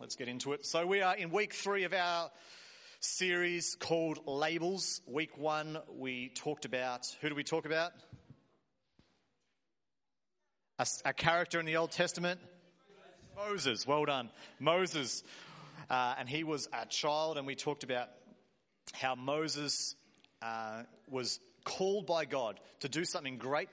Let's get into it. So, we are in week three of our series called Labels. Week one, we talked about who do we talk about? A, a character in the Old Testament? Moses. Well done. Moses. Uh, and he was a child, and we talked about how Moses uh, was called by God to do something great,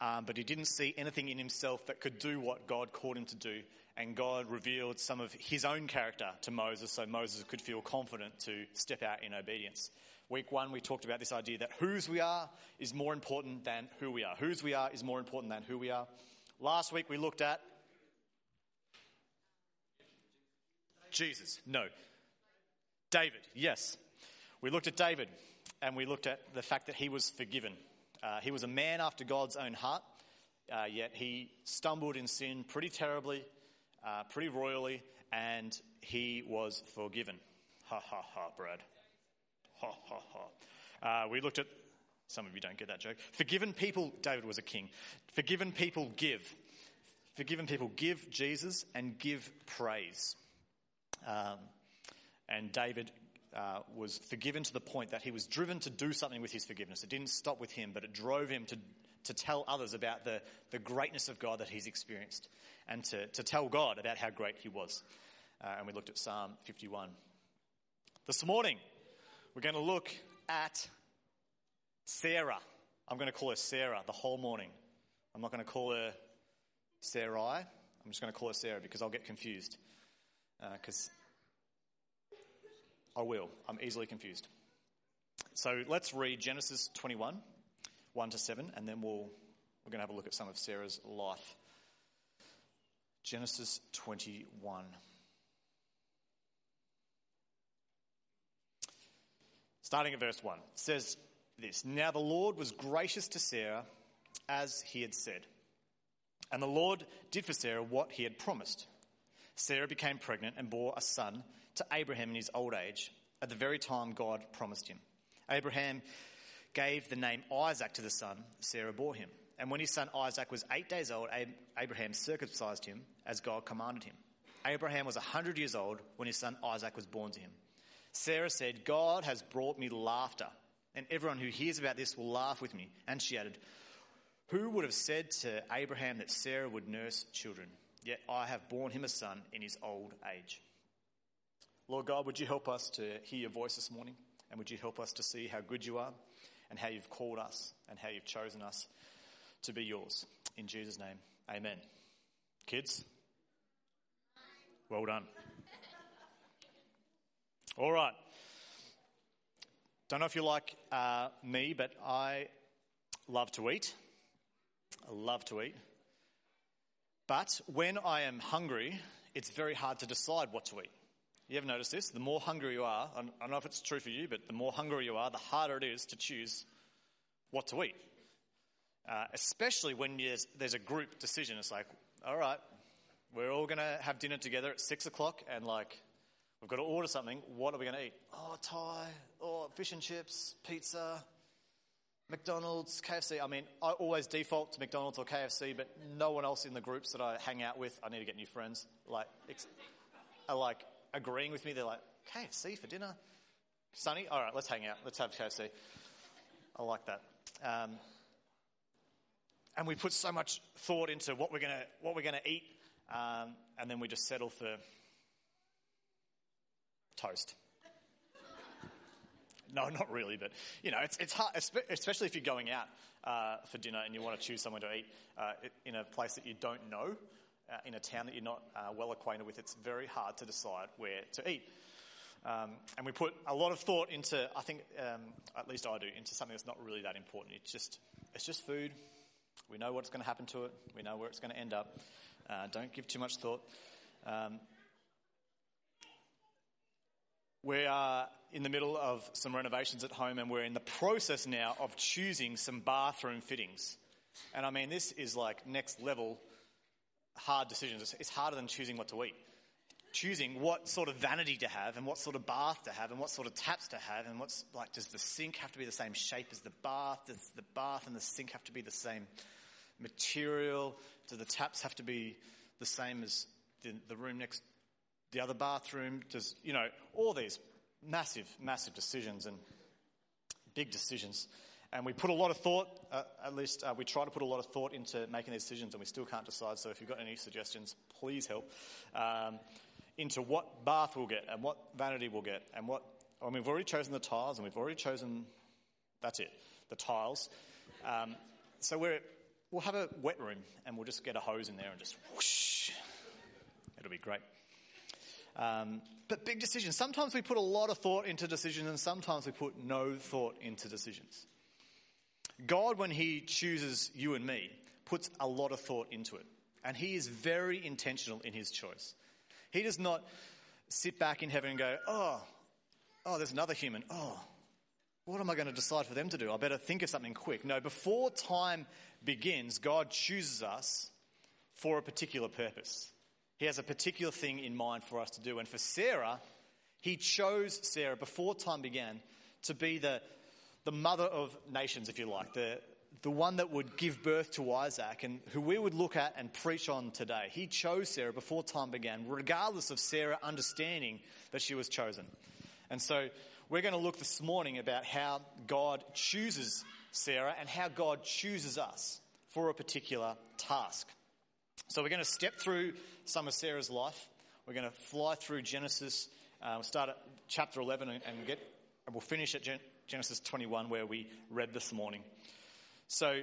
um, but he didn't see anything in himself that could do what God called him to do and God revealed some of his own character to Moses so Moses could feel confident to step out in obedience. Week one, we talked about this idea that whose we are is more important than who we are. Whose we are is more important than who we are. Last week, we looked at Jesus. No. David, yes. We looked at David and we looked at the fact that he was forgiven. Uh, he was a man after God's own heart, uh, yet he stumbled in sin pretty terribly uh, pretty royally, and he was forgiven. Ha ha ha, Brad. Ha ha ha. Uh, we looked at, some of you don't get that joke. Forgiven people, David was a king. Forgiven people give. Forgiven people give Jesus and give praise. Um, and David uh, was forgiven to the point that he was driven to do something with his forgiveness. It didn't stop with him, but it drove him to, to tell others about the, the greatness of God that he's experienced and to, to tell God about how great He was. Uh, and we looked at Psalm 51. This morning, we're going to look at Sarah. I'm going to call her Sarah the whole morning. I'm not going to call her Sarai. I'm just going to call her Sarah because I'll get confused. Because uh, I will. I'm easily confused. So let's read Genesis 21, 1 to 7, and then we'll, we're going to have a look at some of Sarah's life. Genesis 21. Starting at verse 1, it says this Now the Lord was gracious to Sarah as he had said. And the Lord did for Sarah what he had promised. Sarah became pregnant and bore a son to Abraham in his old age, at the very time God promised him. Abraham gave the name Isaac to the son Sarah bore him. And when his son Isaac was eight days old, Abraham circumcised him as God commanded him. Abraham was a hundred years old when his son Isaac was born to him. Sarah said, God has brought me laughter, and everyone who hears about this will laugh with me. And she added, Who would have said to Abraham that Sarah would nurse children? Yet I have borne him a son in his old age. Lord God, would you help us to hear your voice this morning? And would you help us to see how good you are and how you've called us and how you've chosen us to be yours. In Jesus' name, amen. Kids, well done. All right. Don't know if you're like uh, me, but I love to eat. I love to eat. But when I am hungry, it's very hard to decide what to eat. You ever noticed this? The more hungry you are, I don't know if it's true for you, but the more hungry you are, the harder it is to choose what to eat. Uh, especially when there's a group decision. It's like, all right, we're all going to have dinner together at six o'clock and like, we've got to order something. What are we going to eat? Oh, Thai, oh, fish and chips, pizza, McDonald's, KFC. I mean, I always default to McDonald's or KFC, but no one else in the groups that I hang out with, I need to get new friends, like, are like agreeing with me. They're like, KFC for dinner? Sunny? All right, let's hang out. Let's have KFC. I like that. Um, and we put so much thought into what we're gonna what we're gonna eat, um, and then we just settle for toast. No, not really, but you know, it's it's hard, especially if you're going out uh, for dinner and you want to choose somewhere to eat uh, in a place that you don't know, uh, in a town that you're not uh, well acquainted with. It's very hard to decide where to eat. Um, and we put a lot of thought into, I think, um, at least I do, into something that's not really that important. It's just, it's just food. We know what's going to happen to it. We know where it's going to end up. Uh, don't give too much thought. Um, we are in the middle of some renovations at home and we're in the process now of choosing some bathroom fittings. And I mean, this is like next level hard decisions. It's harder than choosing what to eat. Choosing what sort of vanity to have and what sort of bath to have and what sort of taps to have and what's like, does the sink have to be the same shape as the bath? Does the bath and the sink have to be the same material? Do the taps have to be the same as the, the room next the other bathroom? Does, you know, all these massive, massive decisions and big decisions. And we put a lot of thought, uh, at least uh, we try to put a lot of thought into making these decisions, and we still can't decide. So if you've got any suggestions, please help. Um, into what bath we'll get, and what vanity we'll get, and what. I mean, we've already chosen the tiles, and we've already chosen. That's it, the tiles. Um, so we're, we'll have a wet room, and we'll just get a hose in there and just whoosh. It'll be great. Um, but big decisions. Sometimes we put a lot of thought into decisions, and sometimes we put no thought into decisions. God, when He chooses you and me, puts a lot of thought into it. And He is very intentional in His choice. He does not sit back in heaven and go, oh, oh, there's another human. Oh, what am I going to decide for them to do? I better think of something quick. No, before time begins, God chooses us for a particular purpose. He has a particular thing in mind for us to do. And for Sarah, he chose Sarah before time began to be the, the mother of nations, if you like, the, the one that would give birth to Isaac and who we would look at and preach on today. He chose Sarah before time began, regardless of Sarah understanding that she was chosen. And so we're going to look this morning about how God chooses Sarah and how God chooses us for a particular task. So we're going to step through some of Sarah's life. We're going to fly through Genesis. Uh, we'll start at chapter 11 and, get, and we'll finish at Gen- Genesis 21 where we read this morning. So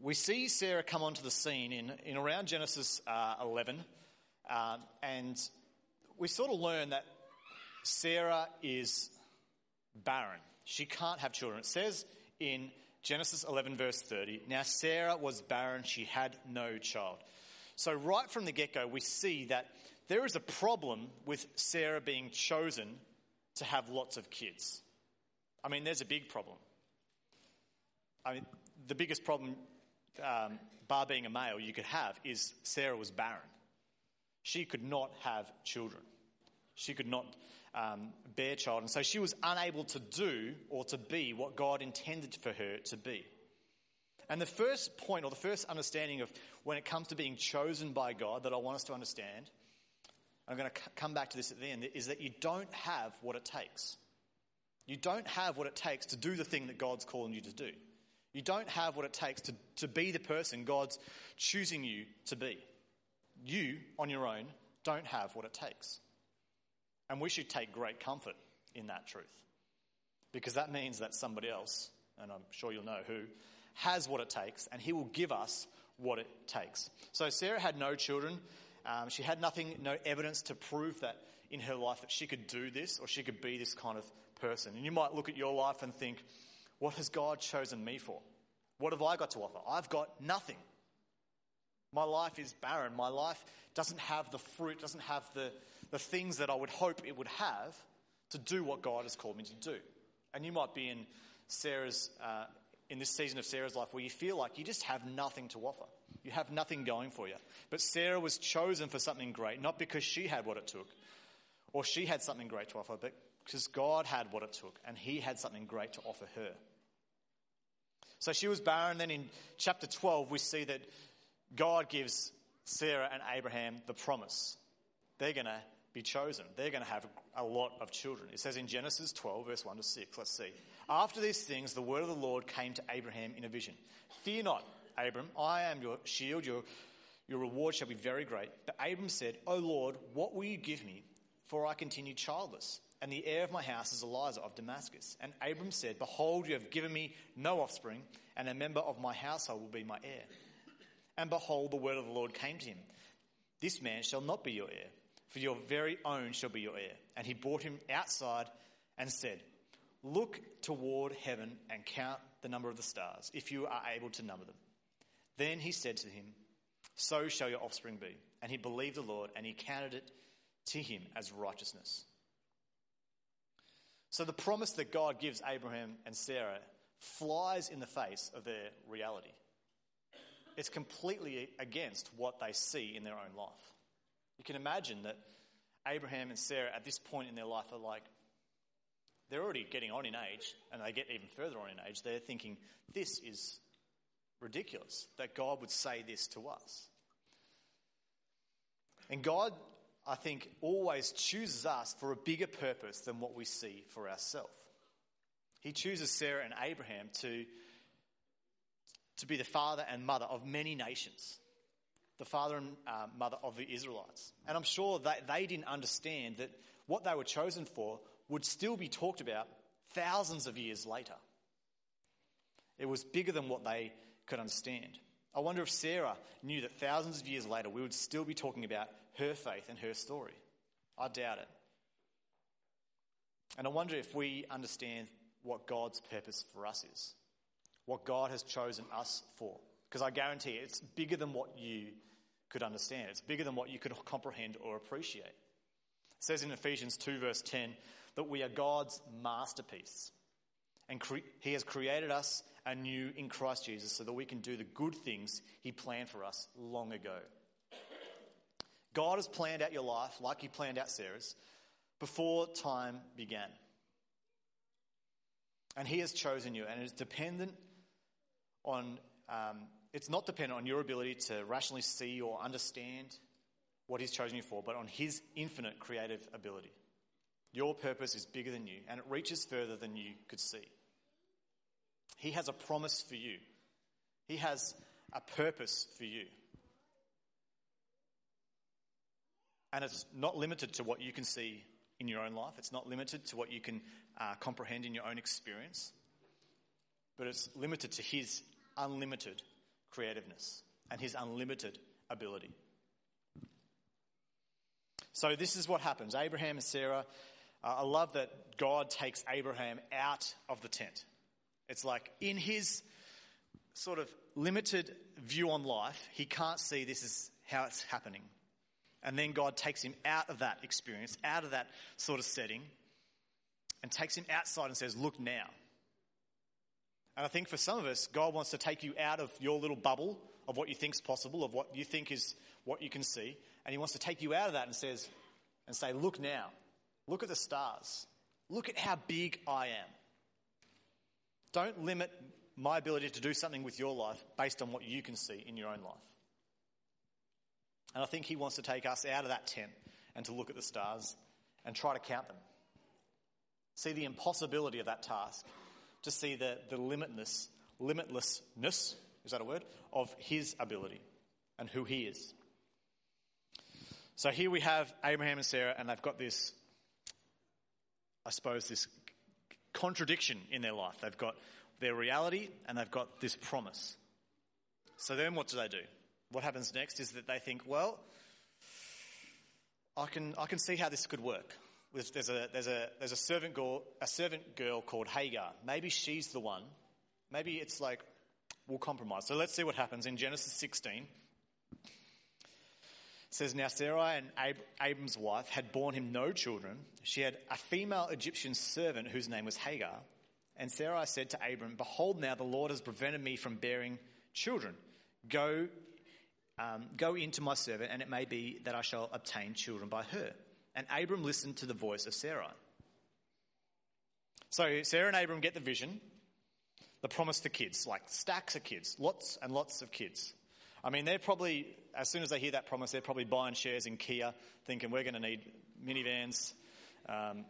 we see Sarah come onto the scene in, in around Genesis uh, 11, uh, and we sort of learn that Sarah is barren. She can't have children. It says in Genesis 11, verse 30, now Sarah was barren, she had no child. So, right from the get go, we see that there is a problem with Sarah being chosen to have lots of kids. I mean, there's a big problem. I mean, the biggest problem, um, bar being a male, you could have is Sarah was barren. She could not have children. She could not um, bear child. And so she was unable to do or to be what God intended for her to be. And the first point or the first understanding of when it comes to being chosen by God that I want us to understand, I'm going to come back to this at the end, is that you don't have what it takes. You don't have what it takes to do the thing that God's calling you to do. You don't have what it takes to, to be the person God's choosing you to be. You, on your own, don't have what it takes. And we should take great comfort in that truth. Because that means that somebody else, and I'm sure you'll know who, has what it takes, and he will give us what it takes. So Sarah had no children. Um, she had nothing, no evidence to prove that in her life that she could do this or she could be this kind of person. And you might look at your life and think, what has God chosen me for? What have I got to offer? I've got nothing. My life is barren. My life doesn't have the fruit, doesn't have the, the things that I would hope it would have to do what God has called me to do. And you might be in Sarah's, uh, in this season of Sarah's life where you feel like you just have nothing to offer. You have nothing going for you. But Sarah was chosen for something great, not because she had what it took or she had something great to offer, but because God had what it took and He had something great to offer her. So she was barren. Then in chapter 12, we see that God gives Sarah and Abraham the promise. They're going to be chosen. They're going to have a lot of children. It says in Genesis 12, verse 1 to 6. Let's see. After these things, the word of the Lord came to Abraham in a vision. Fear not, Abram, I am your shield, your, your reward shall be very great. But Abram said, O Lord, what will you give me? For I continue childless and the heir of my house is Eliezer of Damascus. And Abram said, Behold, you have given me no offspring, and a member of my household will be my heir. And behold, the word of the Lord came to him This man shall not be your heir, for your very own shall be your heir. And he brought him outside and said, Look toward heaven and count the number of the stars, if you are able to number them. Then he said to him, So shall your offspring be. And he believed the Lord, and he counted it to him as righteousness. So the promise that God gives Abraham and Sarah flies in the face of their reality. It's completely against what they see in their own life. You can imagine that Abraham and Sarah at this point in their life are like, they're already getting on in age, and they get even further on in age. They're thinking, this is ridiculous that God would say this to us. And God, I think, always chooses us for a bigger purpose than what we see for ourselves. He chooses Sarah and Abraham to, to be the father and mother of many nations, the father and uh, mother of the Israelites. And I'm sure that they didn't understand that what they were chosen for would still be talked about thousands of years later. It was bigger than what they could understand. I wonder if Sarah knew that thousands of years later we would still be talking about her faith and her story. I doubt it. And I wonder if we understand what God's purpose for us is, what God has chosen us for. Because I guarantee it's bigger than what you could understand, it's bigger than what you could comprehend or appreciate. It says in Ephesians 2, verse 10, that we are God's masterpiece. And cre- He has created us anew in Christ Jesus so that we can do the good things He planned for us long ago. God has planned out your life like He planned out Sarah's before time began. And He has chosen you, and it's dependent on, um, it's not dependent on your ability to rationally see or understand what He's chosen you for, but on His infinite creative ability. Your purpose is bigger than you, and it reaches further than you could see. He has a promise for you, He has a purpose for you. And it's not limited to what you can see in your own life, it's not limited to what you can uh, comprehend in your own experience, but it's limited to His unlimited creativeness and His unlimited ability. So, this is what happens Abraham and Sarah. I love that God takes Abraham out of the tent. It's like in his sort of limited view on life, he can't see this is how it's happening. And then God takes him out of that experience, out of that sort of setting, and takes him outside and says, Look now. And I think for some of us, God wants to take you out of your little bubble of what you think is possible, of what you think is what you can see, and He wants to take you out of that and says, and say, Look now. Look at the stars. Look at how big I am. Don't limit my ability to do something with your life based on what you can see in your own life. And I think he wants to take us out of that tent and to look at the stars and try to count them. See the impossibility of that task, to see the, the limitless, limitlessness, is that a word, of his ability and who he is. So here we have Abraham and Sarah, and they've got this, I suppose, this contradiction in their life. They've got their reality and they've got this promise. So then what do they do? what happens next is that they think, well, I can, I can see how this could work. There's a, there's a, there's a, servant girl, a servant girl called Hagar. Maybe she's the one. Maybe it's like, we'll compromise. So let's see what happens in Genesis 16. Says, Now Sarai and Ab- Abram's wife had borne him no children. She had a female Egyptian servant whose name was Hagar. And Sarai said to Abram, Behold, now the Lord has prevented me from bearing children. Go um, Go into my servant, and it may be that I shall obtain children by her. And Abram listened to the voice of Sarai. So Sarah and Abram get the vision, the promise to kids, like stacks of kids, lots and lots of kids. I mean, they're probably, as soon as they hear that promise, they're probably buying shares in Kia, thinking we're going to need minivans. Um,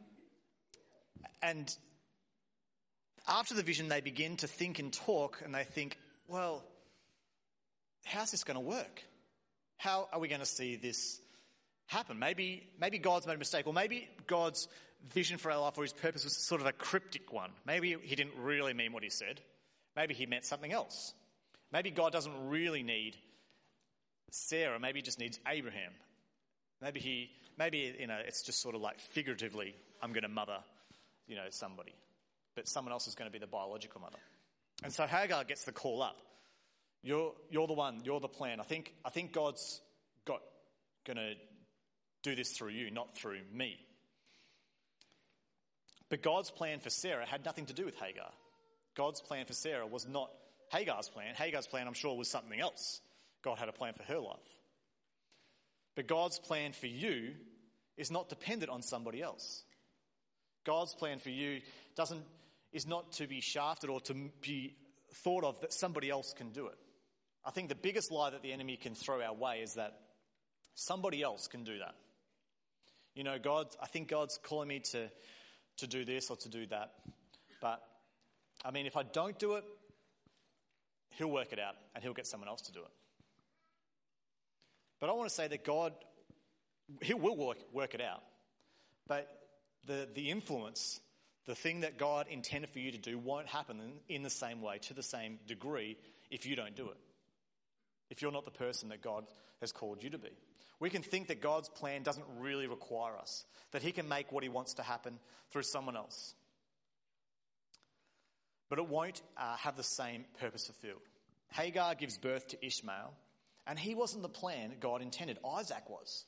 and after the vision, they begin to think and talk, and they think, well, how's this going to work? How are we going to see this happen? Maybe, maybe God's made a mistake, or maybe God's vision for our life or his purpose was sort of a cryptic one. Maybe he didn't really mean what he said. Maybe he meant something else. Maybe God doesn't really need Sarah. Maybe just needs Abraham. Maybe he, maybe, you know, it's just sort of like figuratively, I'm going to mother, you know, somebody. But someone else is going to be the biological mother. And so Hagar gets the call up. You're, you're the one, you're the plan. I think, I think God's got going to do this through you, not through me. But God's plan for Sarah had nothing to do with Hagar. God's plan for Sarah was not Hagar's plan. Hagar's plan, I'm sure, was something else. God had a plan for her life. But God's plan for you is not dependent on somebody else. God's plan for you doesn't, is not to be shafted or to be thought of that somebody else can do it. I think the biggest lie that the enemy can throw our way is that somebody else can do that. You know, God, I think God's calling me to, to do this or to do that. But, I mean, if I don't do it, He'll work it out and He'll get someone else to do it. But I want to say that God, He will work, work it out. But the, the influence, the thing that God intended for you to do, won't happen in, in the same way, to the same degree, if you don't do it. If you're not the person that God has called you to be. We can think that God's plan doesn't really require us, that He can make what He wants to happen through someone else. But it won't uh, have the same purpose fulfilled. Hagar gives birth to Ishmael, and he wasn't the plan God intended, Isaac was.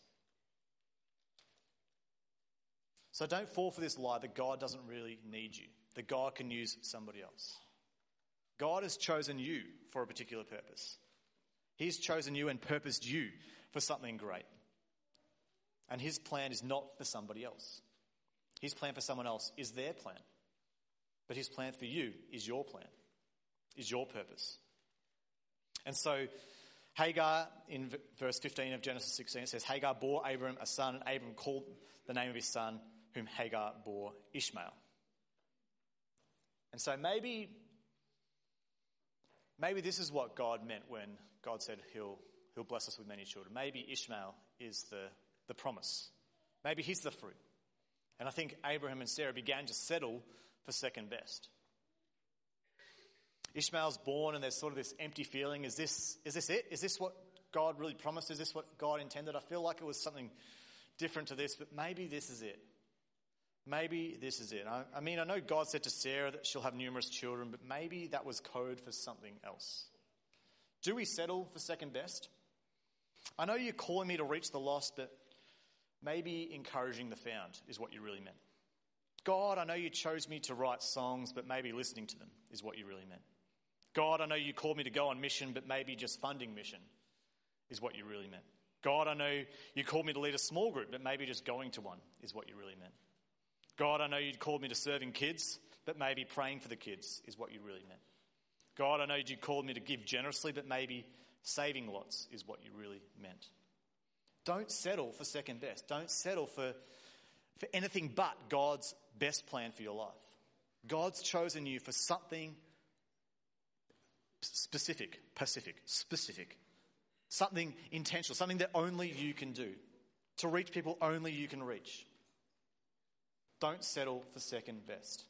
So don't fall for this lie that God doesn't really need you, that God can use somebody else. God has chosen you for a particular purpose. He's chosen you and purposed you for something great. And his plan is not for somebody else. His plan for someone else is their plan. But his plan for you is your plan, is your purpose. And so Hagar, in verse 15 of Genesis 16, it says, Hagar bore Abram a son, and Abram called the name of his son, whom Hagar bore Ishmael. And so maybe, maybe this is what God meant when God said he'll, he'll bless us with many children. Maybe Ishmael is the, the promise. Maybe he's the fruit. And I think Abraham and Sarah began to settle for second best. Ishmael's born and there's sort of this empty feeling. Is this, is this it? Is this what God really promised? Is this what God intended? I feel like it was something different to this, but maybe this is it. Maybe this is it. I, I mean, I know God said to Sarah that she'll have numerous children, but maybe that was code for something else. Do we settle for second best? I know you're calling me to reach the lost, but maybe encouraging the found is what you really meant. God, I know you chose me to write songs, but maybe listening to them is what you really meant. God, I know you called me to go on mission, but maybe just funding mission is what you really meant. God, I know you called me to lead a small group, but maybe just going to one is what you really meant. God, I know you called me to serving kids, but maybe praying for the kids is what you really meant. God, I know you called me to give generously, but maybe saving lots is what you really meant. Don't settle for second best. Don't settle for, for anything but God's best plan for your life. God's chosen you for something specific, pacific, specific, something intentional, something that only you can do, to reach people only you can reach. Don't settle for second best.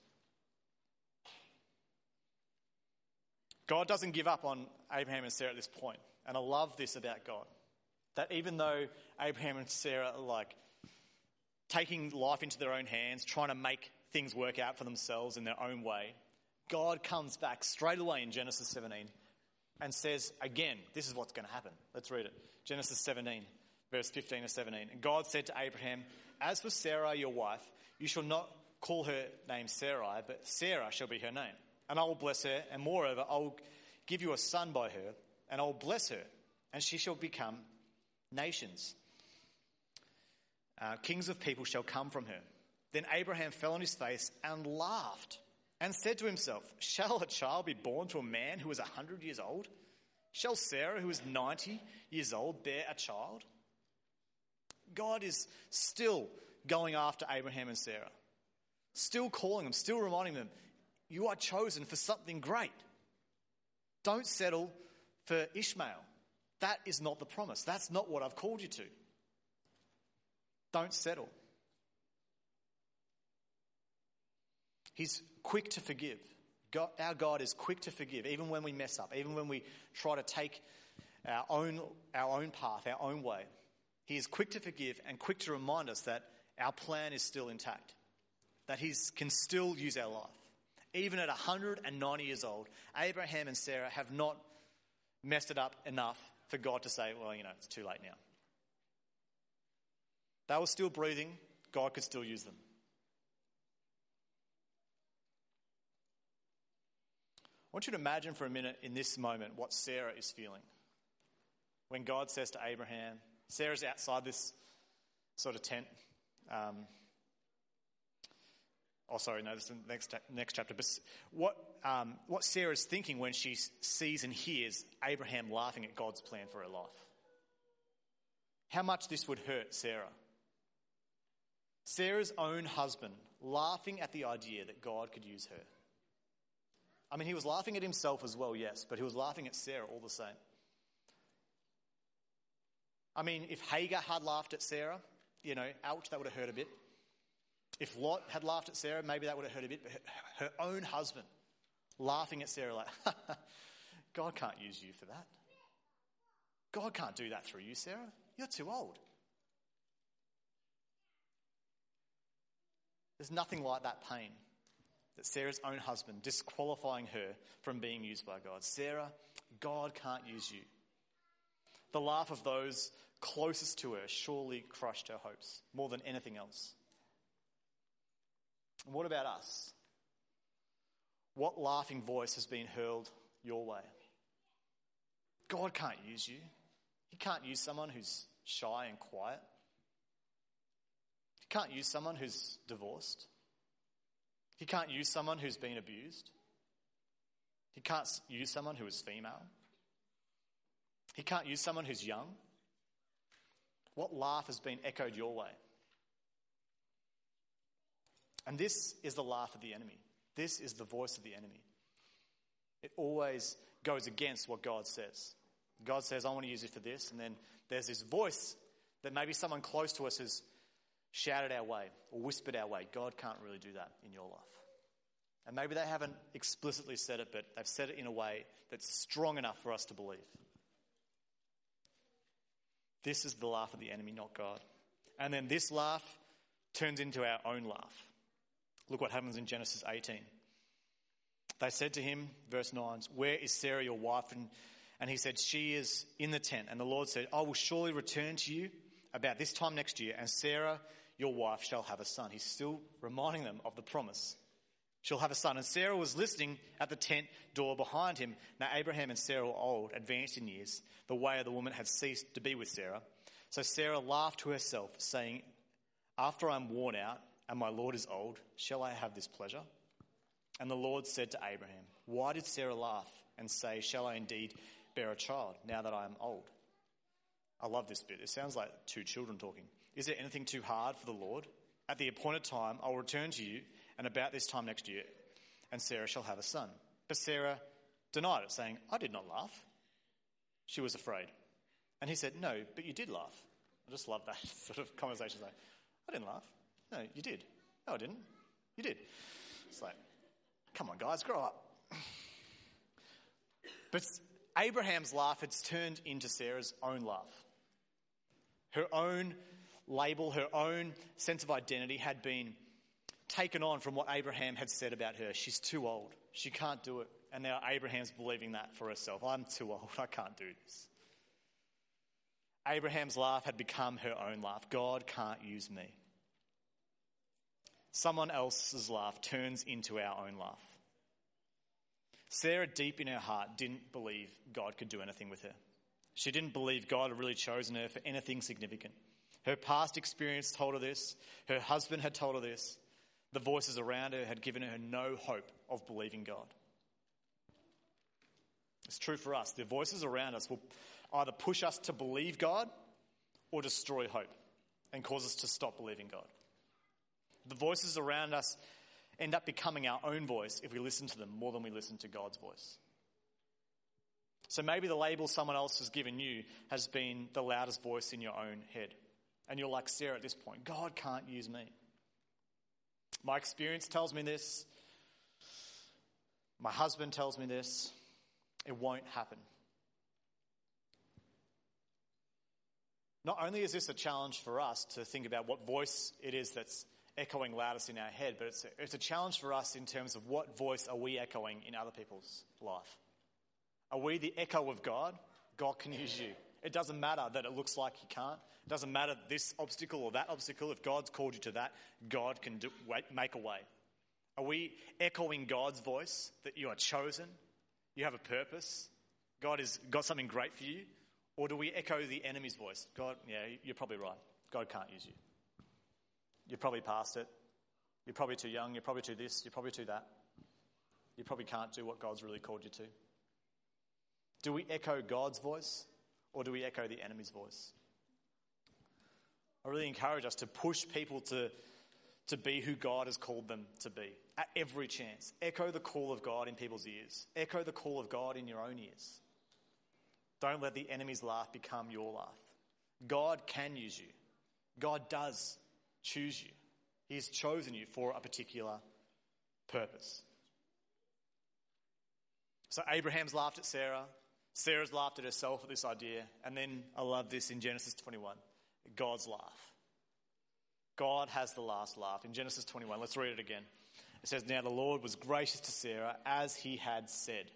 God doesn't give up on Abraham and Sarah at this point. And I love this about God. That even though Abraham and Sarah are like taking life into their own hands, trying to make things work out for themselves in their own way, God comes back straight away in Genesis 17 and says, again, this is what's going to happen. Let's read it. Genesis 17, verse 15 to 17. And God said to Abraham, As for Sarah, your wife, you shall not call her name Sarai, but Sarah shall be her name and I will bless her, and moreover, I will give you a son by her, and I will bless her, and she shall become nations. Uh, kings of people shall come from her. Then Abraham fell on his face and laughed, and said to himself, Shall a child be born to a man who is a hundred years old? Shall Sarah, who is ninety years old, bear a child? God is still going after Abraham and Sarah, still calling them, still reminding them, you are chosen for something great. Don't settle for Ishmael. That is not the promise. That's not what I've called you to. Don't settle. He's quick to forgive. God, our God is quick to forgive, even when we mess up, even when we try to take our own, our own path, our own way. He is quick to forgive and quick to remind us that our plan is still intact, that He can still use our life even at 190 years old, Abraham and Sarah have not messed it up enough for God to say, well, you know, it's too late now. They were still breathing, God could still use them. I want you to imagine for a minute in this moment what Sarah is feeling. When God says to Abraham, Sarah's outside this sort of tent. Um, Oh, sorry, no, this is the next, next chapter. But what, um, what Sarah's thinking when she sees and hears Abraham laughing at God's plan for her life. How much this would hurt Sarah. Sarah's own husband laughing at the idea that God could use her. I mean, he was laughing at himself as well, yes, but he was laughing at Sarah all the same. I mean, if Hagar had laughed at Sarah, you know, ouch, that would have hurt a bit. If Lot had laughed at Sarah, maybe that would have hurt a bit. But her, own husband laughing at Sarah, like, God can't use you for that. God can't do that through you, Sarah. You're too old. There's nothing like that pain that Sarah's own husband disqualifying her from being used by God. Sarah, God can't use you. The laugh of those closest to her surely crushed her hopes more than anything else. And what about us? What laughing voice has been hurled your way? God can't use you. He can't use someone who's shy and quiet. He can't use someone who's divorced. He can't use someone who's been abused. He can't use someone who is female. He can't use someone who's young. What laugh has been echoed your way? And this is the laugh of the enemy. This is the voice of the enemy. It always goes against what God says. God says, I want to use it for this. And then there's this voice that maybe someone close to us has shouted our way or whispered our way. God can't really do that in your life. And maybe they haven't explicitly said it, but they've said it in a way that's strong enough for us to believe. This is the laugh of the enemy, not God. And then this laugh turns into our own laugh. Look what happens in Genesis 18. They said to him, verse 9, Where is Sarah, your wife? And, and he said, She is in the tent. And the Lord said, I will surely return to you about this time next year, and Sarah, your wife, shall have a son. He's still reminding them of the promise. She'll have a son. And Sarah was listening at the tent door behind him. Now Abraham and Sarah were old, advanced in years. The way of the woman had ceased to be with Sarah. So Sarah laughed to herself, saying, After I'm worn out and my Lord is old, shall I have this pleasure? And the Lord said to Abraham, Why did Sarah laugh and say, Shall I indeed bear a child now that I am old? I love this bit. It sounds like two children talking. Is there anything too hard for the Lord? At the appointed time, I'll return to you, and about this time next year, and Sarah shall have a son. But Sarah denied it, saying, I did not laugh. She was afraid. And he said, No, but you did laugh. I just love that sort of conversation. Like, I didn't laugh. No, you did. No, I didn't. You did. It's like, come on, guys, grow up. But Abraham's laugh had turned into Sarah's own laugh. Her own label, her own sense of identity had been taken on from what Abraham had said about her. She's too old. She can't do it. And now Abraham's believing that for herself. I'm too old. I can't do this. Abraham's laugh had become her own laugh. God can't use me. Someone else's laugh turns into our own laugh. Sarah, deep in her heart, didn't believe God could do anything with her. She didn't believe God had really chosen her for anything significant. Her past experience told her this. Her husband had told her this. The voices around her had given her no hope of believing God. It's true for us. The voices around us will either push us to believe God or destroy hope and cause us to stop believing God. The voices around us end up becoming our own voice if we listen to them more than we listen to God's voice. So maybe the label someone else has given you has been the loudest voice in your own head. And you're like Sarah at this point God can't use me. My experience tells me this. My husband tells me this. It won't happen. Not only is this a challenge for us to think about what voice it is that's echoing loudest in our head, but it's a, it's a challenge for us in terms of what voice are we echoing in other people's life. Are we the echo of God? God can use you. It doesn't matter that it looks like you can't. It doesn't matter this obstacle or that obstacle. If God's called you to that, God can do, make a way. Are we echoing God's voice that you are chosen? You have a purpose? God has got something great for you? Or do we echo the enemy's voice? God, yeah, you're probably right. God can't use you. You're probably past it. You're probably too young. You're probably too this. You're probably too that. You probably can't do what God's really called you to. Do we echo God's voice or do we echo the enemy's voice? I really encourage us to push people to to be who God has called them to be at every chance. Echo the call of God in people's ears, echo the call of God in your own ears. Don't let the enemy's laugh become your laugh. God can use you, God does choose you. He has chosen you for a particular purpose. So Abraham's laughed at Sarah. Sarah's laughed at herself at this idea. And then I love this in Genesis 21 God's laugh. God has the last laugh. In Genesis 21, let's read it again. It says, Now the Lord was gracious to Sarah as he had said.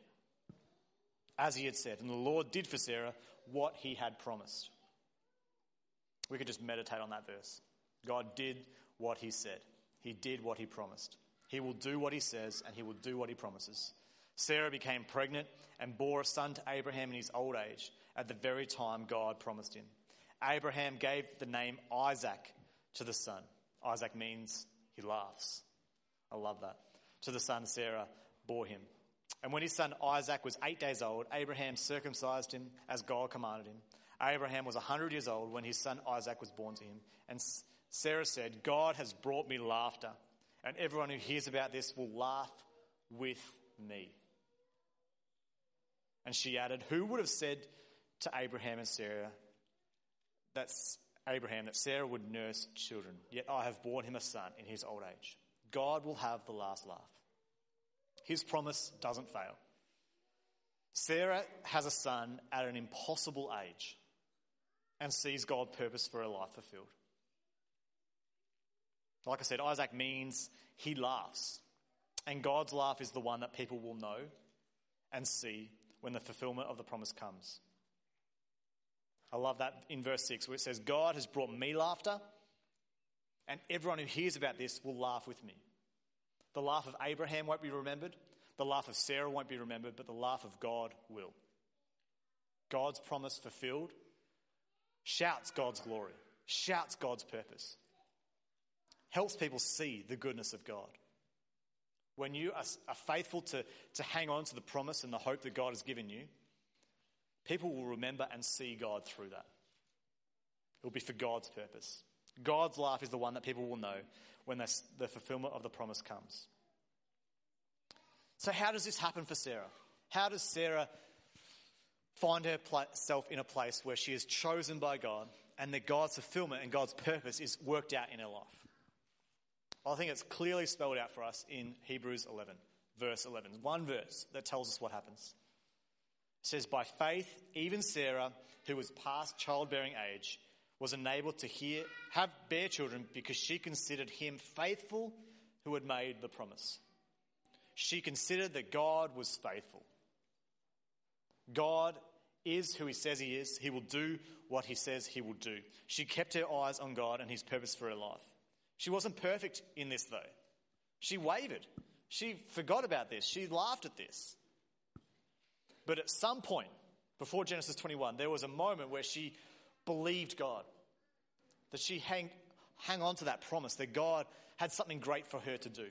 As he had said. And the Lord did for Sarah what he had promised. We could just meditate on that verse. God did what he said, he did what he promised. He will do what he says, and he will do what he promises. Sarah became pregnant and bore a son to Abraham in his old age at the very time God promised him. Abraham gave the name Isaac to the son. Isaac means he laughs. I love that. To the son Sarah bore him. And when his son Isaac was eight days old, Abraham circumcised him as God commanded him. Abraham was a hundred years old when his son Isaac was born to him. And Sarah said, God has brought me laughter, and everyone who hears about this will laugh with me. And she added, Who would have said to Abraham and Sarah that Abraham that Sarah would nurse children? Yet I have borne him a son in his old age. God will have the last laugh. His promise doesn't fail. Sarah has a son at an impossible age and sees God's purpose for her life fulfilled. Like I said, Isaac means he laughs. And God's laugh is the one that people will know and see when the fulfillment of the promise comes. I love that in verse 6 where it says, God has brought me laughter, and everyone who hears about this will laugh with me. The laugh of Abraham won't be remembered, the laugh of Sarah won't be remembered, but the laugh of God will. God's promise fulfilled shouts God's glory, shouts God's purpose, helps people see the goodness of God. When you are, are faithful to, to hang on to the promise and the hope that God has given you, people will remember and see God through that. It will be for God's purpose. God's life is the one that people will know when the fulfillment of the promise comes. So, how does this happen for Sarah? How does Sarah find herself in a place where she is chosen by God and that God's fulfillment and God's purpose is worked out in her life? I think it's clearly spelled out for us in Hebrews 11, verse 11. One verse that tells us what happens. It says, By faith, even Sarah, who was past childbearing age, was enabled to hear, have bear children because she considered him faithful who had made the promise. She considered that God was faithful. God is who he says he is. He will do what he says he will do. She kept her eyes on God and his purpose for her life. She wasn't perfect in this, though. She wavered. She forgot about this. She laughed at this. But at some point, before Genesis 21, there was a moment where she believed God. That she hang, hang on to that promise that God had something great for her to do.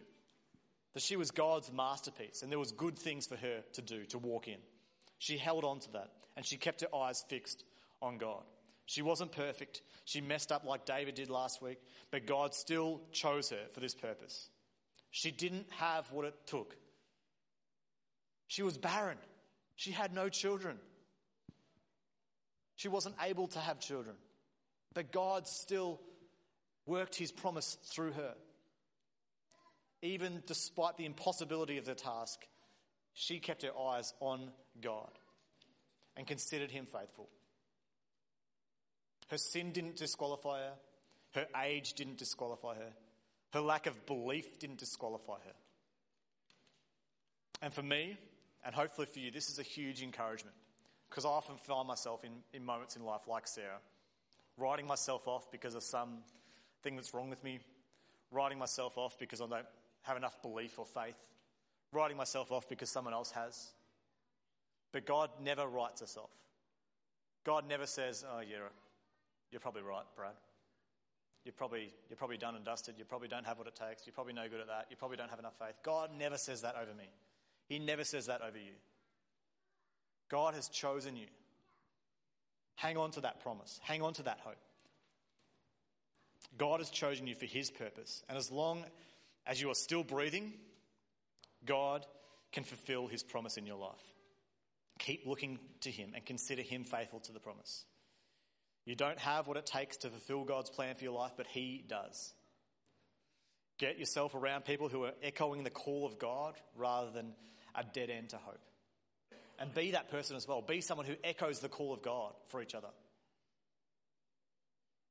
That she was God's masterpiece and there was good things for her to do, to walk in. She held on to that and she kept her eyes fixed on God. She wasn't perfect. She messed up like David did last week, but God still chose her for this purpose. She didn't have what it took. She was barren. She had no children. She wasn't able to have children. But God still worked his promise through her. Even despite the impossibility of the task, she kept her eyes on God and considered him faithful. Her sin didn't disqualify her. Her age didn't disqualify her. Her lack of belief didn't disqualify her. And for me, and hopefully for you, this is a huge encouragement because I often find myself in, in moments in life like Sarah, writing myself off because of some thing that's wrong with me, writing myself off because I don't have enough belief or faith, writing myself off because someone else has. But God never writes us off. God never says, oh, yeah, you're probably right, Brad. You're probably, you're probably done and dusted. You probably don't have what it takes. You're probably no good at that. You probably don't have enough faith. God never says that over me. He never says that over you. God has chosen you. Hang on to that promise. Hang on to that hope. God has chosen you for His purpose. And as long as you are still breathing, God can fulfill His promise in your life. Keep looking to Him and consider Him faithful to the promise. You don't have what it takes to fulfill God's plan for your life, but He does. Get yourself around people who are echoing the call of God rather than a dead end to hope. And be that person as well. Be someone who echoes the call of God for each other.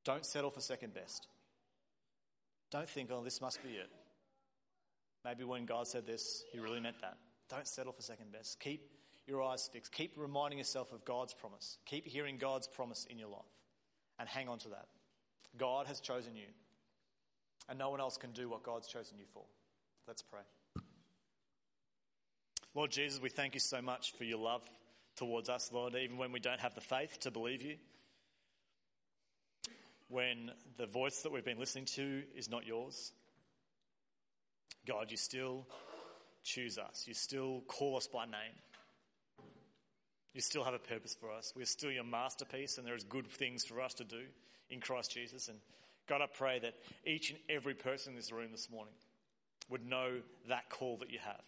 Don't settle for second best. Don't think, oh, this must be it. Maybe when God said this, He really meant that. Don't settle for second best. Keep your eyes fixed. Keep reminding yourself of God's promise. Keep hearing God's promise in your life and hang on to that. God has chosen you, and no one else can do what God's chosen you for. Let's pray. Lord Jesus, we thank you so much for your love towards us, Lord, even when we don't have the faith to believe you. When the voice that we've been listening to is not yours. God, you still choose us. You still call us by name. You still have a purpose for us. We're still your masterpiece, and there is good things for us to do in Christ Jesus. And God, I pray that each and every person in this room this morning would know that call that you have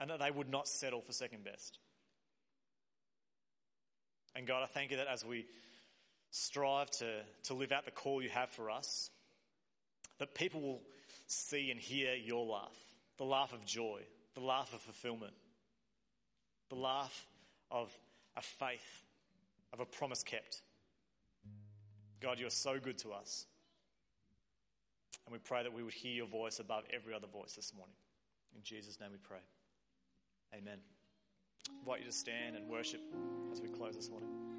and that they would not settle for second best. And God, I thank you that as we strive to, to live out the call you have for us, that people will see and hear your laugh the laugh of joy, the laugh of fulfillment, the laugh of a faith, of a promise kept. God, you are so good to us. And we pray that we would hear your voice above every other voice this morning. In Jesus' name we pray. Amen. I invite you to stand and worship as we close this morning.